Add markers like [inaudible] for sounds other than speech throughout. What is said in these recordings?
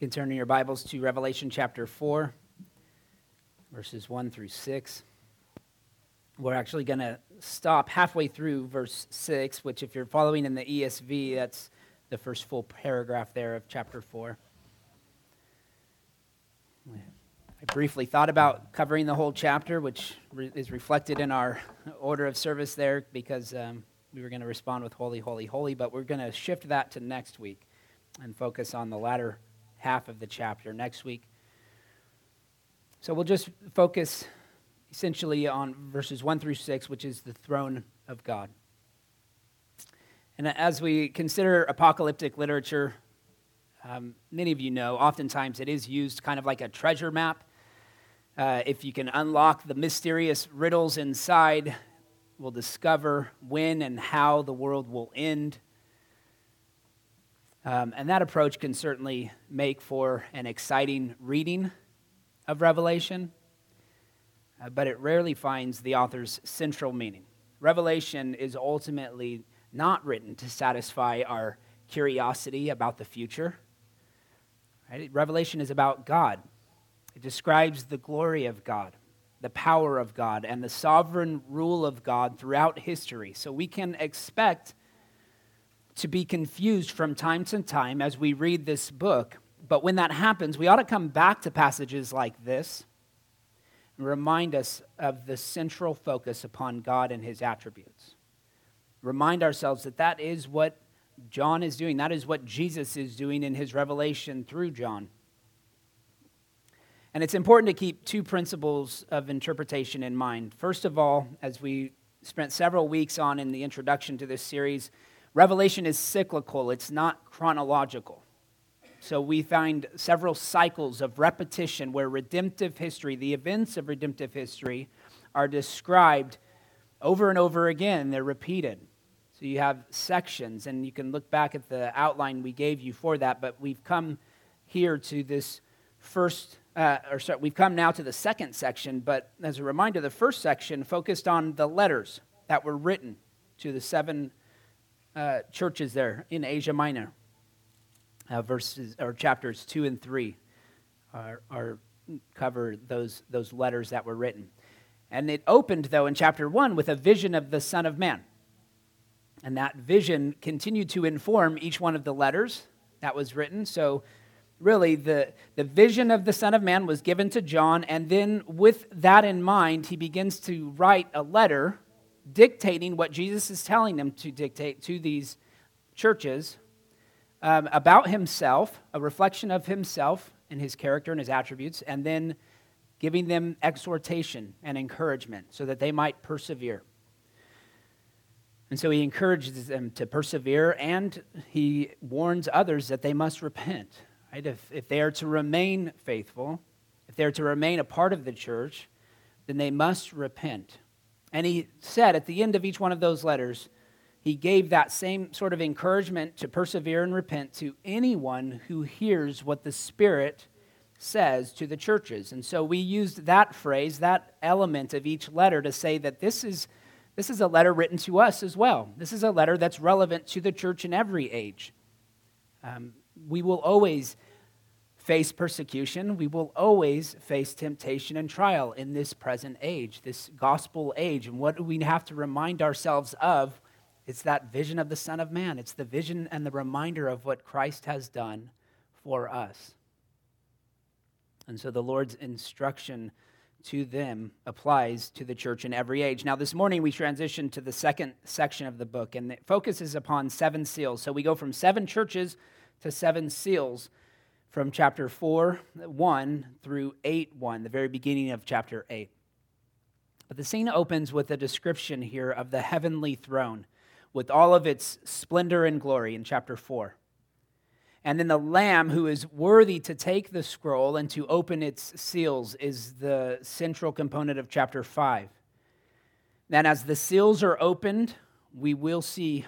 You can turn in your Bibles to Revelation chapter 4, verses 1 through 6. We're actually going to stop halfway through verse 6, which, if you're following in the ESV, that's the first full paragraph there of chapter 4. I briefly thought about covering the whole chapter, which re- is reflected in our order of service there because um, we were going to respond with holy, holy, holy, but we're going to shift that to next week and focus on the latter half of the chapter next week. So we'll just focus essentially on verses 1 through 6, which is the throne of God. And as we consider apocalyptic literature, um, many of you know, oftentimes it is used kind of like a treasure map. Uh, if you can unlock the mysterious riddles inside, we'll discover when and how the world will end. Um, and that approach can certainly make for an exciting reading of Revelation, uh, but it rarely finds the author's central meaning. Revelation is ultimately not written to satisfy our curiosity about the future. Right? Revelation is about God. It describes the glory of God, the power of God, and the sovereign rule of God throughout history. So we can expect to be confused from time to time as we read this book. But when that happens, we ought to come back to passages like this and remind us of the central focus upon God and his attributes. Remind ourselves that that is what John is doing, that is what Jesus is doing in his revelation through John. And it's important to keep two principles of interpretation in mind. First of all, as we spent several weeks on in the introduction to this series, Revelation is cyclical, it's not chronological. So we find several cycles of repetition where redemptive history, the events of redemptive history, are described over and over again. They're repeated. So you have sections, and you can look back at the outline we gave you for that. But we've come here to this first, uh, or sorry, we've come now to the second section. But as a reminder, the first section focused on the letters that were written to the seven uh, churches there in Asia Minor. Uh, verses or chapters two and three are, are cover those those letters that were written, and it opened though in chapter one with a vision of the Son of Man, and that vision continued to inform each one of the letters that was written. So really the, the vision of the Son of Man was given to John, and then with that in mind, he begins to write a letter dictating what Jesus is telling them to dictate to these churches um, about himself, a reflection of himself and his character and his attributes, and then giving them exhortation and encouragement so that they might persevere. And so he encourages them to persevere and he warns others that they must repent. Right? If, if they are to remain faithful, if they are to remain a part of the church, then they must repent. And he said at the end of each one of those letters, he gave that same sort of encouragement to persevere and repent to anyone who hears what the Spirit says to the churches. And so we used that phrase, that element of each letter to say that this is, this is a letter written to us as well. This is a letter that's relevant to the church in every age. Um, we will always face persecution. We will always face temptation and trial in this present age, this gospel age. And what we have to remind ourselves of? It's that vision of the Son of Man. It's the vision and the reminder of what Christ has done for us. And so the Lord's instruction to them applies to the church in every age. Now, this morning we transition to the second section of the book, and it focuses upon seven seals. So we go from seven churches to seven seals from chapter 4, 1 through 8, 1, the very beginning of chapter 8. But the scene opens with a description here of the heavenly throne with all of its splendor and glory in chapter 4. And then the Lamb who is worthy to take the scroll and to open its seals is the central component of chapter 5. Then, as the seals are opened, we will see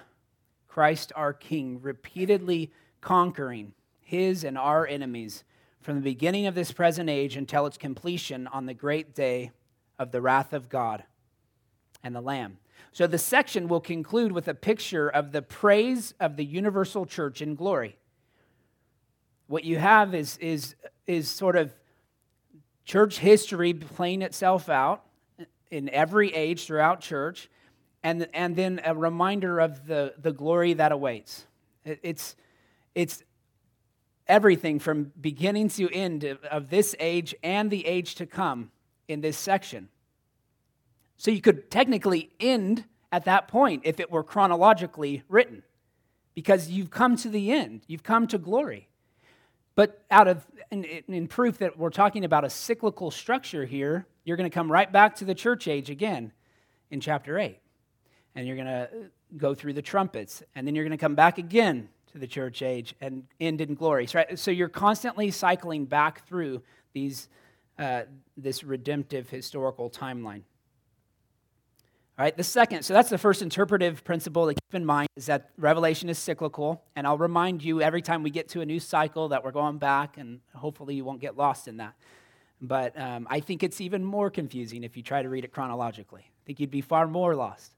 Christ our King repeatedly conquering his and our enemies from the beginning of this present age until its completion on the great day of the wrath of God and the Lamb. So the section will conclude with a picture of the praise of the universal church in glory, What you have is, is, is sort of church history playing itself out in every age throughout church, and, and then a reminder of the, the glory that awaits. It, it's, it's everything from beginning to end of, this age and the age to come in this section. So you could technically end at that point if it were chronologically written, because you've come to the end, you've come to glory. But out of, in, in proof that we're talking about a cyclical structure here, you're going to come right back to the church age again in chapter 8. And you're going to go through the trumpets. And then you're going to come back again to the church age and end in glory. So you're constantly cycling back through these, uh, this redemptive historical timeline. All right, the second, so that's the first interpretive principle to keep in mind is that Revelation is cyclical. And I'll remind you every time we get to a new cycle that we're going back, and hopefully you won't get lost in that. But um, I think it's even more confusing if you try to read it chronologically. I think you'd be far more lost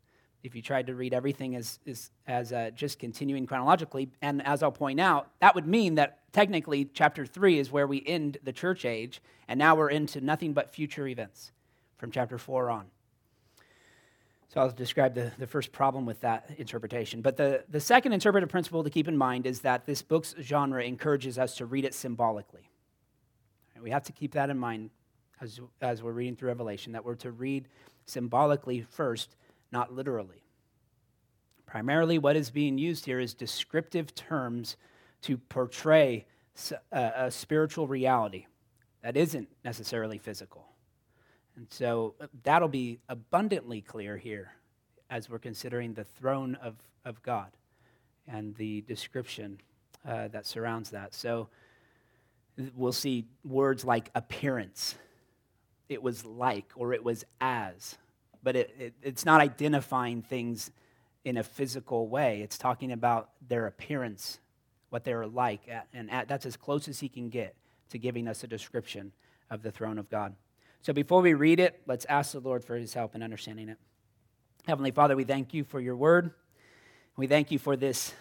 if you tried to read everything as, as, as uh, just continuing chronologically. And as I'll point out, that would mean that technically chapter 3 is where we end the church age, and now we're into nothing but future events from chapter 4 on. So I'll describe the, the first problem with that interpretation. But the, the second interpretive principle to keep in mind is that this book's genre encourages us to read it symbolically. We have to keep that in mind as, as we're reading through Revelation, that we're to read symbolically first, not literally. Primarily, what is being used here is descriptive terms to portray a, a spiritual reality that isn't necessarily physical. And so uh, that'll be abundantly clear here as we're considering the throne of, of God and the description uh, that surrounds that. So we'll see words like appearance, it was like, or it was as. But it, it, it's not identifying things in a physical way. It's talking about their appearance, what they're like. And that's as close as he can get to giving us a description of the throne of God. So before we read it, let's ask the Lord for his help in understanding it. Heavenly Father, we thank you for your word. We thank you for this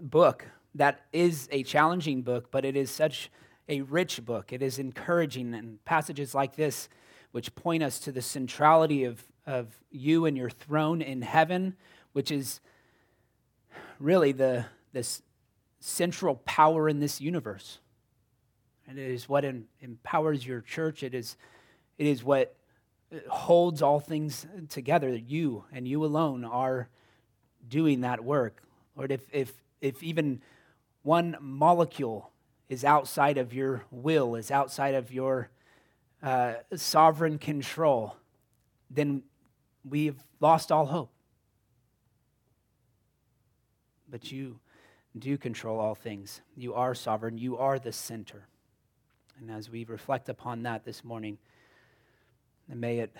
book that is a challenging book, but it is such a rich book. It is encouraging, and passages like this, which point us to the centrality of, of you and your throne in heaven, which is really the this central power in this universe. And it is what empowers your church. It is it is what uh, holds all things together. You and you alone are doing that work. Lord, if, if, if even one molecule is outside of your will, is outside of your uh, sovereign control, then we've lost all hope. But you do control all things. You are sovereign. You are the center. And as we reflect upon that this morning, may it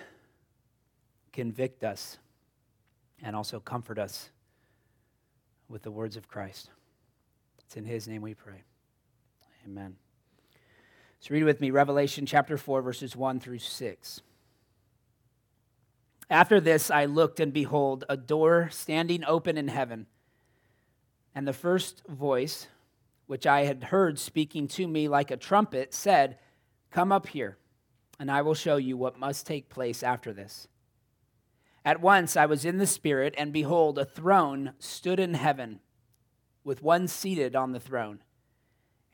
convict us and also comfort us with the words of Christ. It's in His name we pray. Amen. So read with me Revelation chapter 4, verses 1 through 6. After this, I looked, and behold, a door standing open in heaven. And the first voice, which I had heard speaking to me like a trumpet, said, Come up here and I will show you what must take place after this. At once I was in the Spirit, and behold, a throne stood in heaven, with one seated on the throne.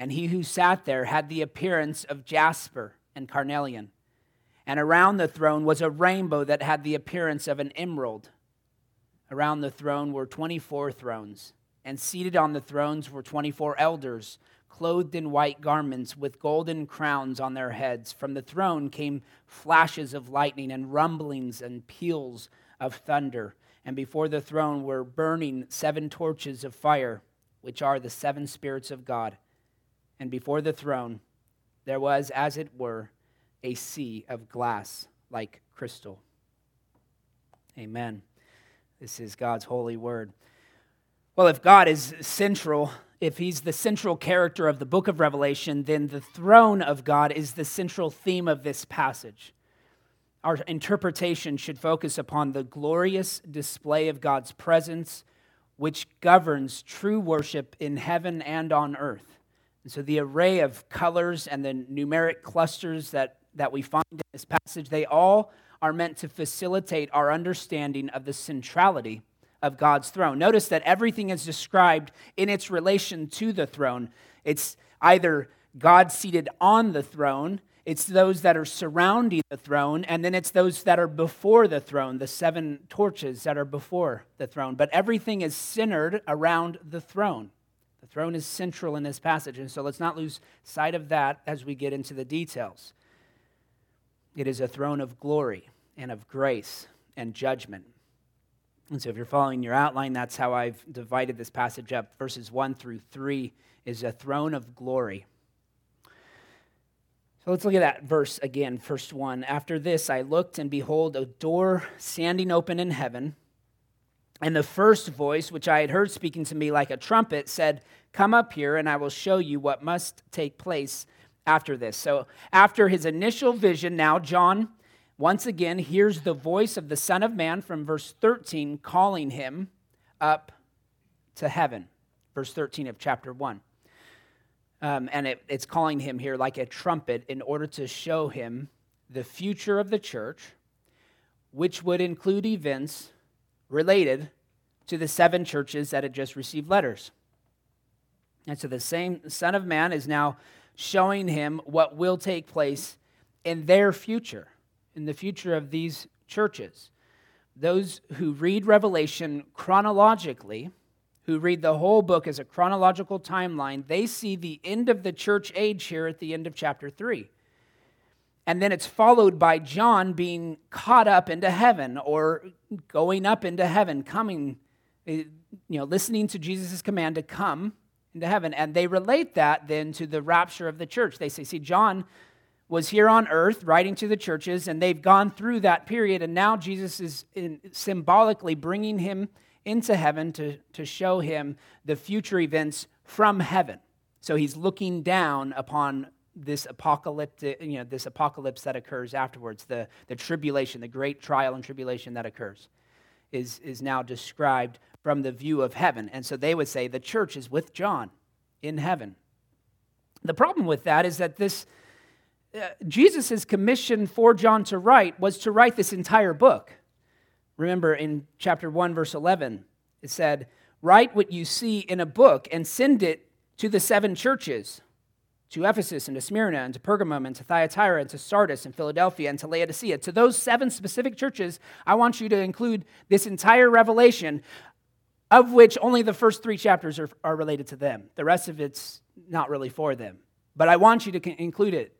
And he who sat there had the appearance of jasper and carnelian. And around the throne was a rainbow that had the appearance of an emerald. Around the throne were 24 thrones, and seated on the thrones were 24 elders clothed in white garments with golden crowns on their heads. From the throne came flashes of lightning and rumblings and peals of thunder. And before the throne were burning seven torches of fire, which are the seven spirits of God. And before the throne there was, as it were, a sea of glass like crystal. Amen. This is God's holy word. Well, if God is central if he's the central character of the book of Revelation, then the throne of God is the central theme of this passage. Our interpretation should focus upon the glorious display of God's presence, which governs true worship in heaven and on earth. And so the array of colors and the numeric clusters that, that we find in this passage, they all are meant to facilitate our understanding of the centrality of God's throne. Notice that everything is described in its relation to the throne. It's either God seated on the throne, it's those that are surrounding the throne, and then it's those that are before the throne, the seven torches that are before the throne. But everything is centered around the throne. Throne is central in this passage, and so let's not lose sight of that as we get into the details. It is a throne of glory and of grace and judgment. And so, if you're following your outline, that's how I've divided this passage up. Verses 1 through 3 is a throne of glory. So let's look at that verse again, first one. After this, I looked, and behold, a door standing open in heaven. And the first voice, which I had heard speaking to me like a trumpet, said, Come up here, and I will show you what must take place after this. So, after his initial vision, now John once again hears the voice of the Son of Man from verse 13 calling him up to heaven. Verse 13 of chapter 1. Um, and it, it's calling him here like a trumpet in order to show him the future of the church, which would include events related to the seven churches that had just received letters. And so the same Son of Man is now showing him what will take place in their future, in the future of these churches. Those who read Revelation chronologically, who read the whole book as a chronological timeline, they see the end of the church age here at the end of chapter 3. And then it's followed by John being caught up into heaven or going up into heaven, coming, eh, you know, listening to Jesus' command to come into heaven. And they relate that then to the rapture of the church. They say, see, John was here on earth writing to the churches, and they've gone through that period, and now Jesus is in, symbolically bringing him into heaven to, to show him the future events from heaven. So he's looking down upon this apocalyptic, you know, this apocalypse that occurs afterwards, the, the tribulation, the great trial and tribulation that occurs, is, is now described from the view of heaven. And so they would say the church is with John in heaven. The problem with that is that this uh, Jesus' commission for John to write was to write this entire book. Remember in chapter 1, verse 11, it said, Write what you see in a book and send it to the seven churches to Ephesus and to Smyrna and to Pergamum and to Thyatira and to Sardis and Philadelphia and to Laodicea. To those seven specific churches, I want you to include this entire revelation, of which only the first three chapters are, are related to them. The rest of it's not really for them. But I want you to include it.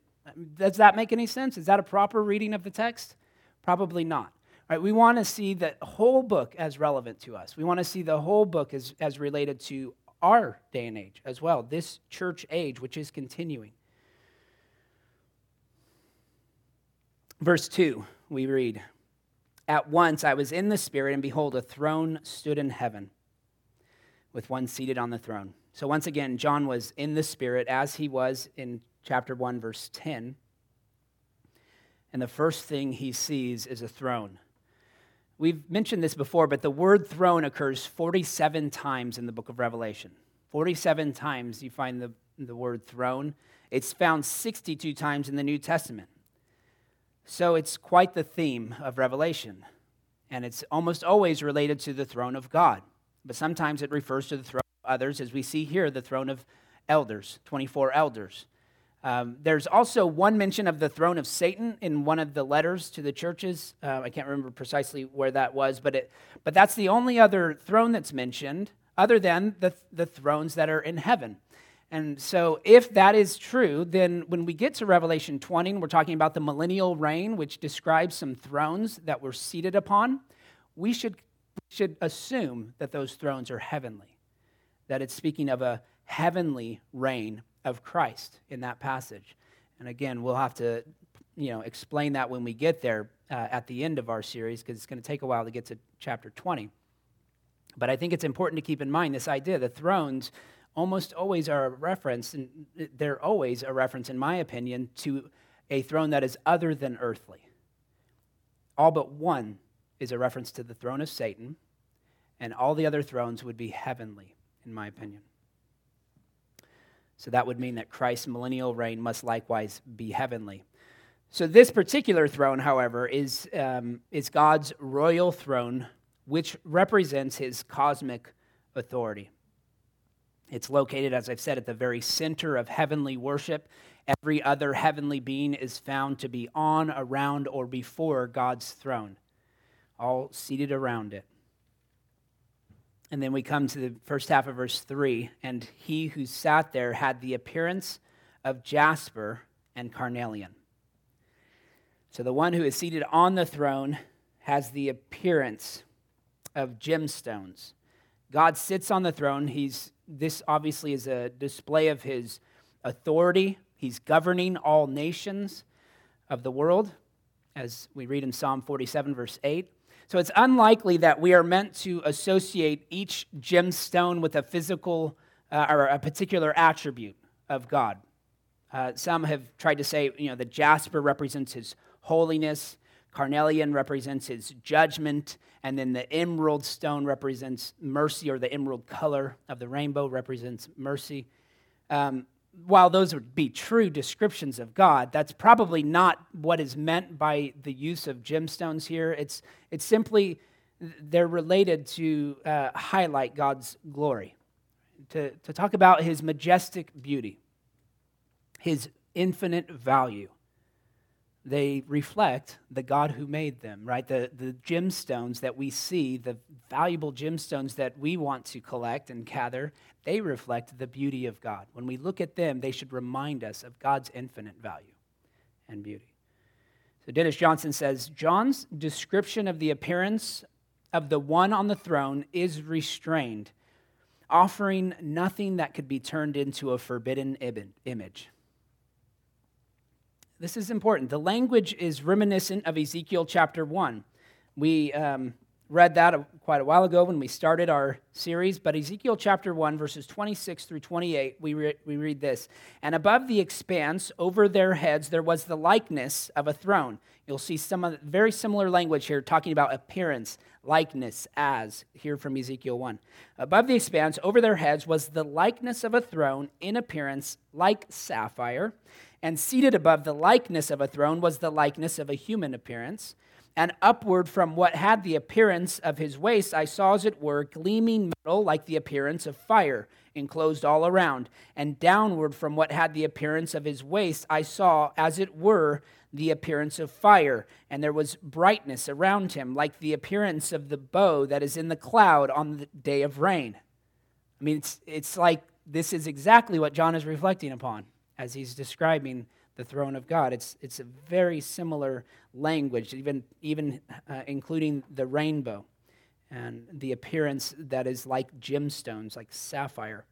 Does that make any sense? Is that a proper reading of the text? Probably not. Right, we want to see the whole book as relevant to us. We want to see the whole book as, as related to our day and age as well, this church age, which is continuing. Verse 2, we read At once I was in the Spirit, and behold, a throne stood in heaven, with one seated on the throne. So once again, John was in the Spirit as he was in chapter 1, verse 10. And the first thing he sees is a throne. We've mentioned this before, but the word throne occurs 47 times in the book of Revelation. 47 times you find the, the word throne. It's found 62 times in the New Testament. So it's quite the theme of Revelation. And it's almost always related to the throne of God. But sometimes it refers to the throne of others, as we see here, the throne of elders, 24 elders. Um, there's also one mention of the throne of Satan in one of the letters to the churches. Uh, I can't remember precisely where that was, but, it, but that's the only other throne that's mentioned, other than the, the thrones that are in heaven. And so, if that is true, then when we get to Revelation 20, we're talking about the millennial reign, which describes some thrones that we're seated upon, we should, should assume that those thrones are heavenly, that it's speaking of a heavenly reign of Christ in that passage. And again, we'll have to you know, explain that when we get there uh, at the end of our series because it's going to take a while to get to chapter 20. But I think it's important to keep in mind this idea the thrones almost always are a reference, and they're always a reference, in my opinion, to a throne that is other than earthly. All but one is a reference to the throne of Satan, and all the other thrones would be heavenly, in my opinion. So that would mean that Christ's millennial reign must likewise be heavenly. So this particular throne, however, is, um, is God's royal throne, which represents his cosmic authority. It's located, as I've said, at the very center of heavenly worship. Every other heavenly being is found to be on, around, or before God's throne, all seated around it. And then we come to the first half of verse 3 and he who sat there had the appearance of jasper and carnelian. So the one who is seated on the throne has the appearance of gemstones. God sits on the throne. He's, this obviously is a display of his authority. He's governing all nations of the world, as we read in Psalm 47, verse 8. So it's unlikely that we are meant to associate each gemstone with a physical uh, or a particular attribute of God. Uh, some have tried to say, you know, the jasper represents his holiness, carnelian represents his judgment, and then the emerald stone represents mercy, or the emerald color of the rainbow represents mercy. Um, while those would be true descriptions of God, that's probably not what is meant by the use of gemstones here. It's, it's simply they're related to uh, highlight God's glory, to, to talk about his majestic beauty, his infinite value they reflect the God who made them, right? The, the gemstones that we see, the valuable gemstones that we want to collect and gather, they reflect the beauty of God. When we look at them, they should remind us of God's infinite value and beauty. So Dennis Johnson says John's description of the appearance of the one on the throne is restrained, offering nothing that could be turned into a forbidden image. This is important. The language is reminiscent of Ezekiel chapter 1. We um, read that quite a while ago when we started our series, but Ezekiel chapter 1, verses 26 through 28, we, re- we read this. And above the expanse, over their heads, there was the likeness of a throne. You'll see some of very similar language here, talking about appearance, likeness, as, here from Ezekiel 1. Above the expanse, over their heads, was the likeness of a throne in appearance like sapphire and seated above the likeness of a throne was the likeness of a human appearance. And upward from what had the appearance of his waist, I saw, as it were, gleaming metal like the appearance of fire, enclosed all around. And downward from what had the appearance of his waist, I saw, as it were, the appearance of fire. And there was brightness around him, like the appearance of the bow that is in the cloud on the day of rain. I mean, it's, it's like this is exactly what John is reflecting upon as he's describing the throne of God. It's, it's a very similar language, even, even uh, including the rainbow and the appearance that is like gemstones, like sapphire.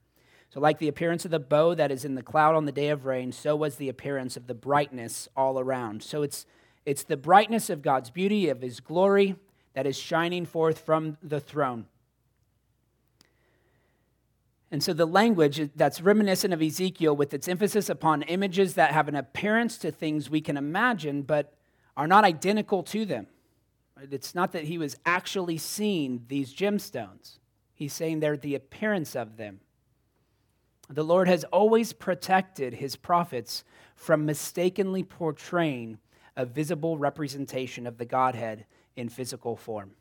So, like the appearance of the bow that is in the cloud on the day of rain, so was the appearance of the brightness all around. So, it's, it's the brightness of God's beauty, of his glory, that is shining forth from the throne. And so the language that's reminiscent of Ezekiel, with its emphasis upon images that have an appearance to things we can imagine, but are not identical to them. It's not that he was actually seeing these gemstones, he's saying they're the appearance of them. The Lord has always protected his prophets from mistakenly portraying a visible representation of the Godhead in physical form.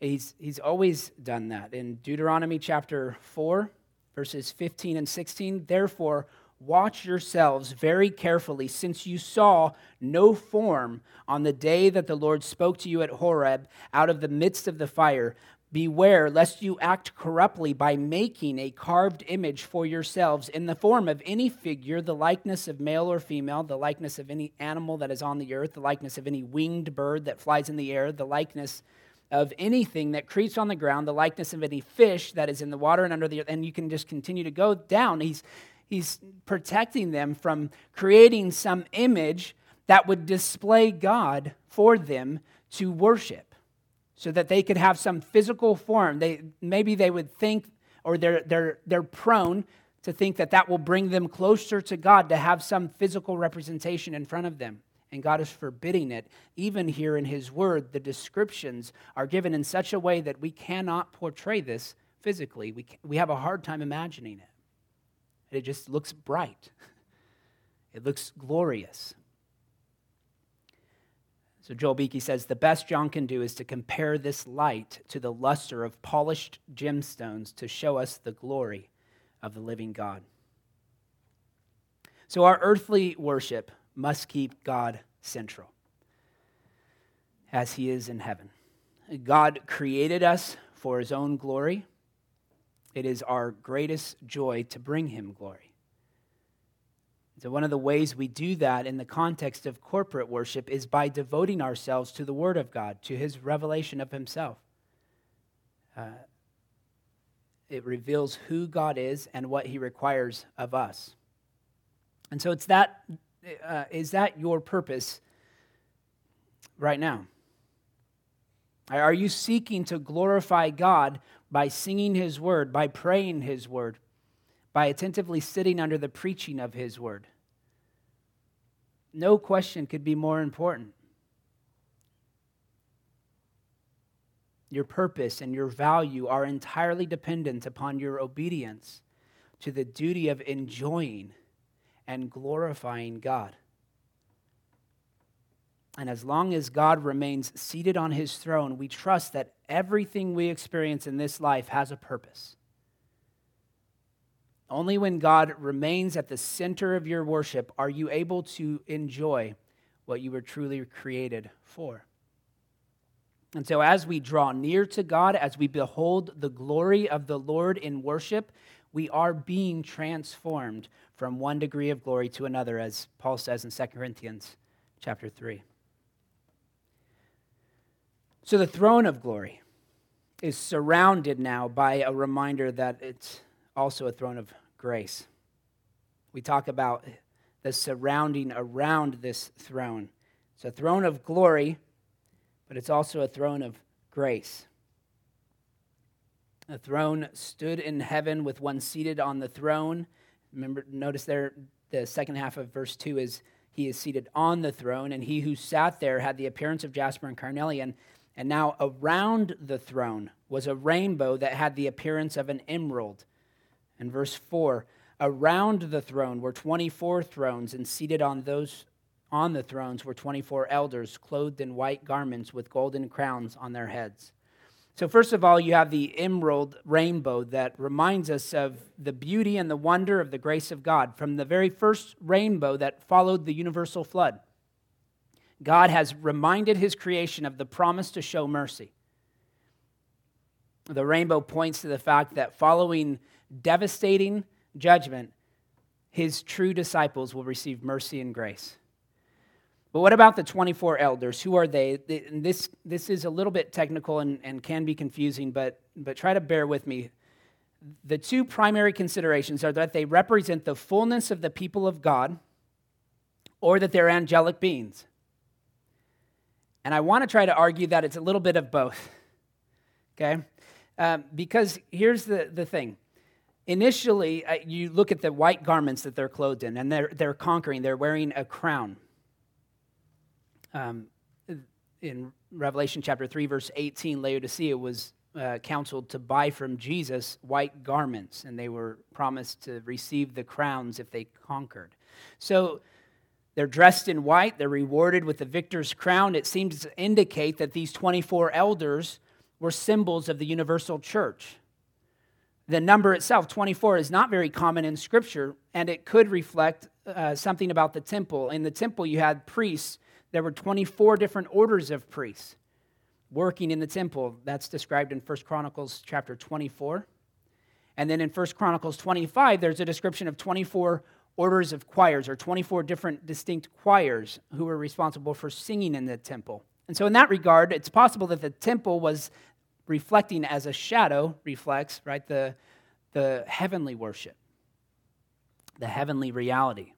He's, he's always done that. In Deuteronomy chapter 4, verses 15 and 16, therefore, watch yourselves very carefully, since you saw no form on the day that the Lord spoke to you at Horeb out of the midst of the fire. Beware lest you act corruptly by making a carved image for yourselves in the form of any figure, the likeness of male or female, the likeness of any animal that is on the earth, the likeness of any winged bird that flies in the air, the likeness of anything that creeps on the ground, the likeness of any fish that is in the water and under the earth, and you can just continue to go down. He's, he's protecting them from creating some image that would display God for them to worship so that they could have some physical form. They, maybe they would think, or they're, they're, they're prone to think that that will bring them closer to God to have some physical representation in front of them and God is forbidding it. Even here in His Word, the descriptions are given in such a way that we cannot portray this physically. We, we have a hard time imagining it. It just looks bright, [laughs] it looks glorious. So Joel Beeke says the best John can do is to compare this light to the luster of polished gemstones to show us the glory of the living God. So our earthly worship must keep God central as he is in heaven. God created us for his own glory. It is our greatest joy to bring him glory. So, one of the ways we do that in the context of corporate worship is by devoting ourselves to the Word of God, to His revelation of Himself. Uh, it reveals who God is and what He requires of us. And so, it's that, uh, is that your purpose right now? Are you seeking to glorify God by singing His Word, by praying His Word? by attentively sitting under the preaching of his word. No question could be more important. Your purpose and your value are entirely dependent upon your obedience to the duty of enjoying and glorifying God. And as long as God remains seated on his throne, we trust that everything we experience in this life has a purpose. Only when God remains at the center of your worship are you able to enjoy what you were truly created for. And so, as we draw near to God, as we behold the glory of the Lord in worship, we are being transformed from one degree of glory to another, as Paul says in 2 Corinthians chapter 3. So, the throne of glory is surrounded now by a reminder that it's also a throne of grace. We talk about the surrounding around this throne. It's a throne of glory, but it's also a throne of grace. A throne stood in heaven with one seated on the throne. Remember, notice there, the second half of verse 2 is he is seated on the throne, and he who sat there had the appearance of jasper and carnelian. And now around the throne was a rainbow that had the appearance of an emerald. And verse 4 Around the throne were 24 thrones, and seated on those on the thrones were 24 elders, clothed in white garments with golden crowns on their heads. So, first of all, you have the emerald rainbow that reminds us of the beauty and the wonder of the grace of God from the very first rainbow that followed the universal flood. God has reminded his creation of the promise to show mercy. The rainbow points to the fact that following devastating judgment, his true disciples will receive mercy and grace. But what about the 24 elders? Who are they? This, this is a little bit technical and, and can be confusing, but, but try to bear with me. The two primary considerations are that they represent the fullness of the people of God or that they're angelic beings. And I want to try to argue that it's a little bit of both. [laughs] Okay? Um, because here's the, the thing initially, uh, you look at the white garments that they're clothed in, and they're, they're conquering, they're wearing a crown. Um, in Revelation chapter 3, verse 18, Laodicea was uh, counseled to buy from Jesus white garments, and they were promised to receive the crowns if they conquered. So they're dressed in white, they're rewarded with the victor's crown. It seems to indicate that these 24 elders were symbols of the universal church. The number itself, 24, is not very common in Scripture, and it could reflect uh, something about the temple. In the temple, you had priests. There were 24 different orders of priests working in the temple. That's described in 1 Chronicles chapter 24. And then in 1 Chronicles 25, there's a description of 24 orders of choirs, or 24 different distinct choirs who were responsible for singing in the temple. And so, in that regard, it's possible that the temple was reflecting as a shadow reflects, right, the, the heavenly worship, the heavenly reality.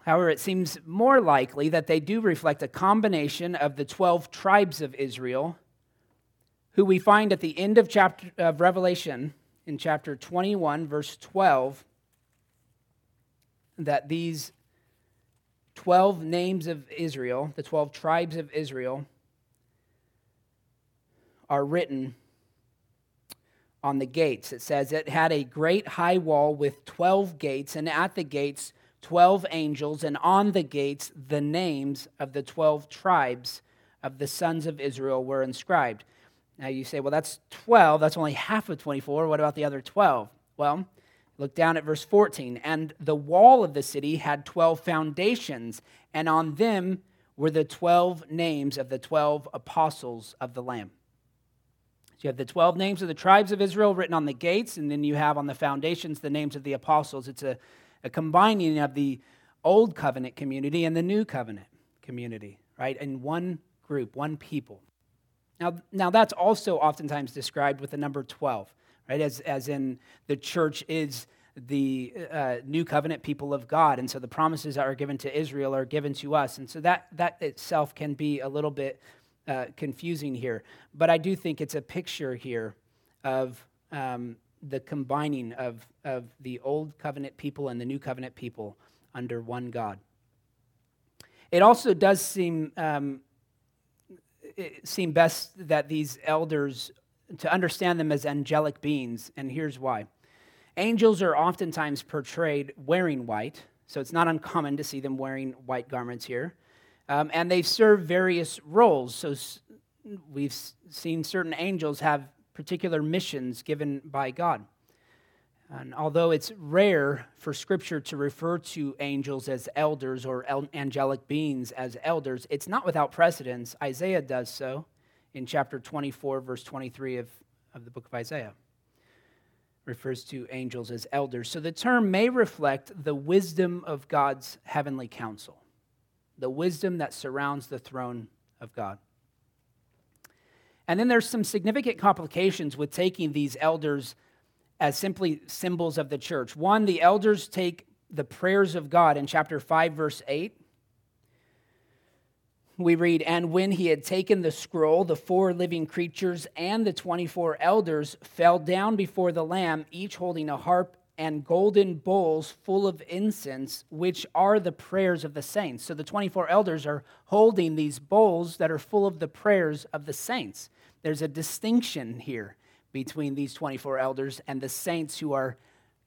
However, it seems more likely that they do reflect a combination of the 12 tribes of Israel, who we find at the end of chapter of Revelation in chapter 21 verse 12 that these 12 names of Israel, the 12 tribes of Israel are written on the gates. It says it had a great high wall with 12 gates, and at the gates, 12 angels, and on the gates, the names of the 12 tribes of the sons of Israel were inscribed. Now you say, well, that's 12. That's only half of 24. What about the other 12? Well, look down at verse 14. And the wall of the city had 12 foundations, and on them were the 12 names of the 12 apostles of the Lamb. So you have the 12 names of the tribes of Israel written on the gates, and then you have on the foundations the names of the apostles. It's a, a combining of the old covenant community and the new covenant community, right? In one group, one people. Now, now that's also oftentimes described with the number 12, right? As, as in the church is the uh, new covenant people of God. And so the promises that are given to Israel are given to us. And so that, that itself can be a little bit uh, confusing here. But I do think it's a picture here of um, the combining of, of the old covenant people and the new covenant people under one God. It also does seem, um, seem best that these elders, to understand them as angelic beings, and here's why. Angels are oftentimes portrayed wearing white, so it's not uncommon to see them wearing white garments here. Um, and they serve various roles. So we've seen certain angels have particular missions given by God. And although it's rare for Scripture to refer to angels as elders or angelic beings as elders, it's not without precedence. Isaiah does so in chapter 24, verse 23 of, of the book of Isaiah refers to angels as elders. So the term may reflect the wisdom of God's heavenly council, the wisdom that surrounds the throne of God. And then there's some significant complications with taking these elders as simply symbols of the church. One, the elders take the prayers of God in chapter 5, verse 8, we read, And when he had taken the scroll, the four living creatures and the 24 elders fell down before the Lamb, each holding a harp and golden bowls full of incense, which are the prayers of the saints. So the 24 elders are holding these bowls that are full of the prayers of the saints. There's a distinction here between these 24 elders and the saints who are,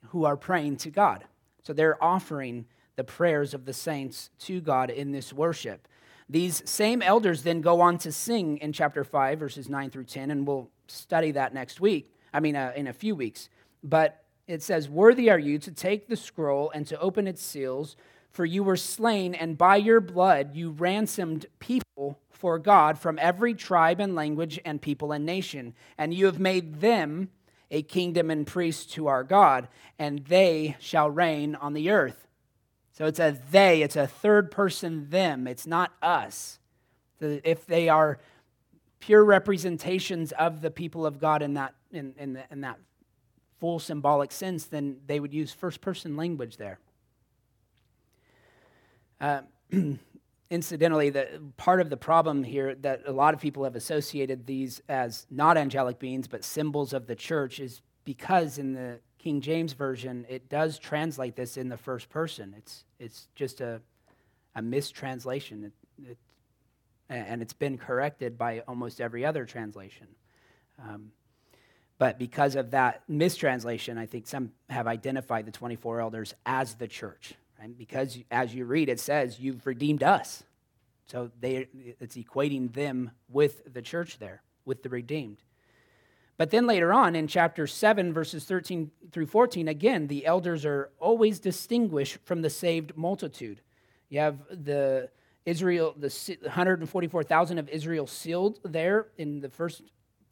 who are praying to God. So they're offering the prayers of the saints to God in this worship. These same elders then go on to sing in chapter 5, verses 9 through 10, and we'll study that next week. I mean, uh, in a few weeks. But it says, Worthy are you to take the scroll and to open its seals, for you were slain, and by your blood you ransomed people for God from every tribe and language and people and nation. And you have made them a kingdom and priests to our God, and they shall reign on the earth. So it's a they, it's a third person them, it's not us. So if they are pure representations of the people of God in that, in, in, the, in that full symbolic sense, then they would use first person language there. Uh, [clears throat] incidentally, the part of the problem here that a lot of people have associated these as not angelic beings but symbols of the church is because in the King James Version, it does translate this in the first person. It's, it's just a, a mistranslation. It, it, and it's been corrected by almost every other translation. Um, but because of that mistranslation, I think some have identified the 24 elders as the church. Right? Because as you read, it says, You've redeemed us. So they, it's equating them with the church there, with the redeemed. But then later on in chapter 7, verses 13 through 14, again, the elders are always distinguished from the saved multitude. You have the Israel, the 144,000 of Israel sealed there in the first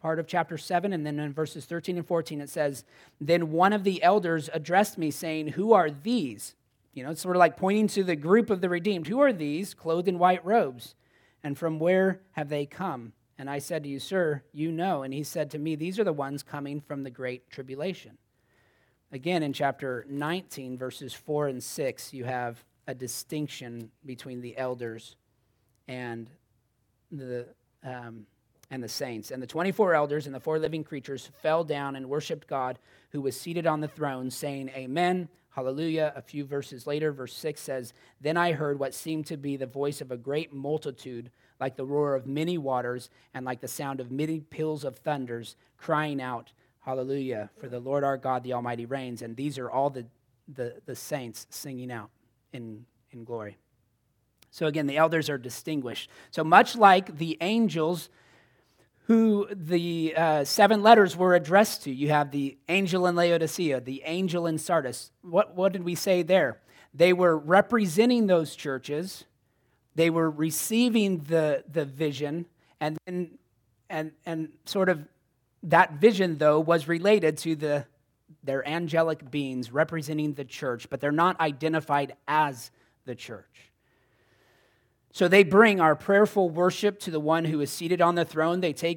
part of chapter 7. And then in verses 13 and 14, it says, Then one of the elders addressed me, saying, Who are these? You know, it's sort of like pointing to the group of the redeemed. Who are these clothed in white robes? And from where have they come? And I said to you, Sir, you know. And he said to me, These are the ones coming from the great tribulation. Again, in chapter 19, verses 4 and 6, you have a distinction between the elders and the, um, and the saints. And the 24 elders and the four living creatures fell down and worshiped God who was seated on the throne, saying, Amen. Hallelujah. A few verses later, verse 6 says, Then I heard what seemed to be the voice of a great multitude like the roar of many waters and like the sound of many peals of thunders, crying out, Hallelujah. For the Lord our God, the Almighty, reigns. And these are all the, the, the saints singing out in, in glory. So again, the elders are distinguished. So much like the angels who the uh, seven letters were addressed to, you have the angel in Laodicea, the angel in Sardis. What, what did we say there? They were representing those churches, they were receiving the, the vision, and then and, and sort of that vision, though, was related to the, their angelic beings representing the church, but they're not identified as the church. So they bring our prayerful worship to the one who is seated on the throne. They take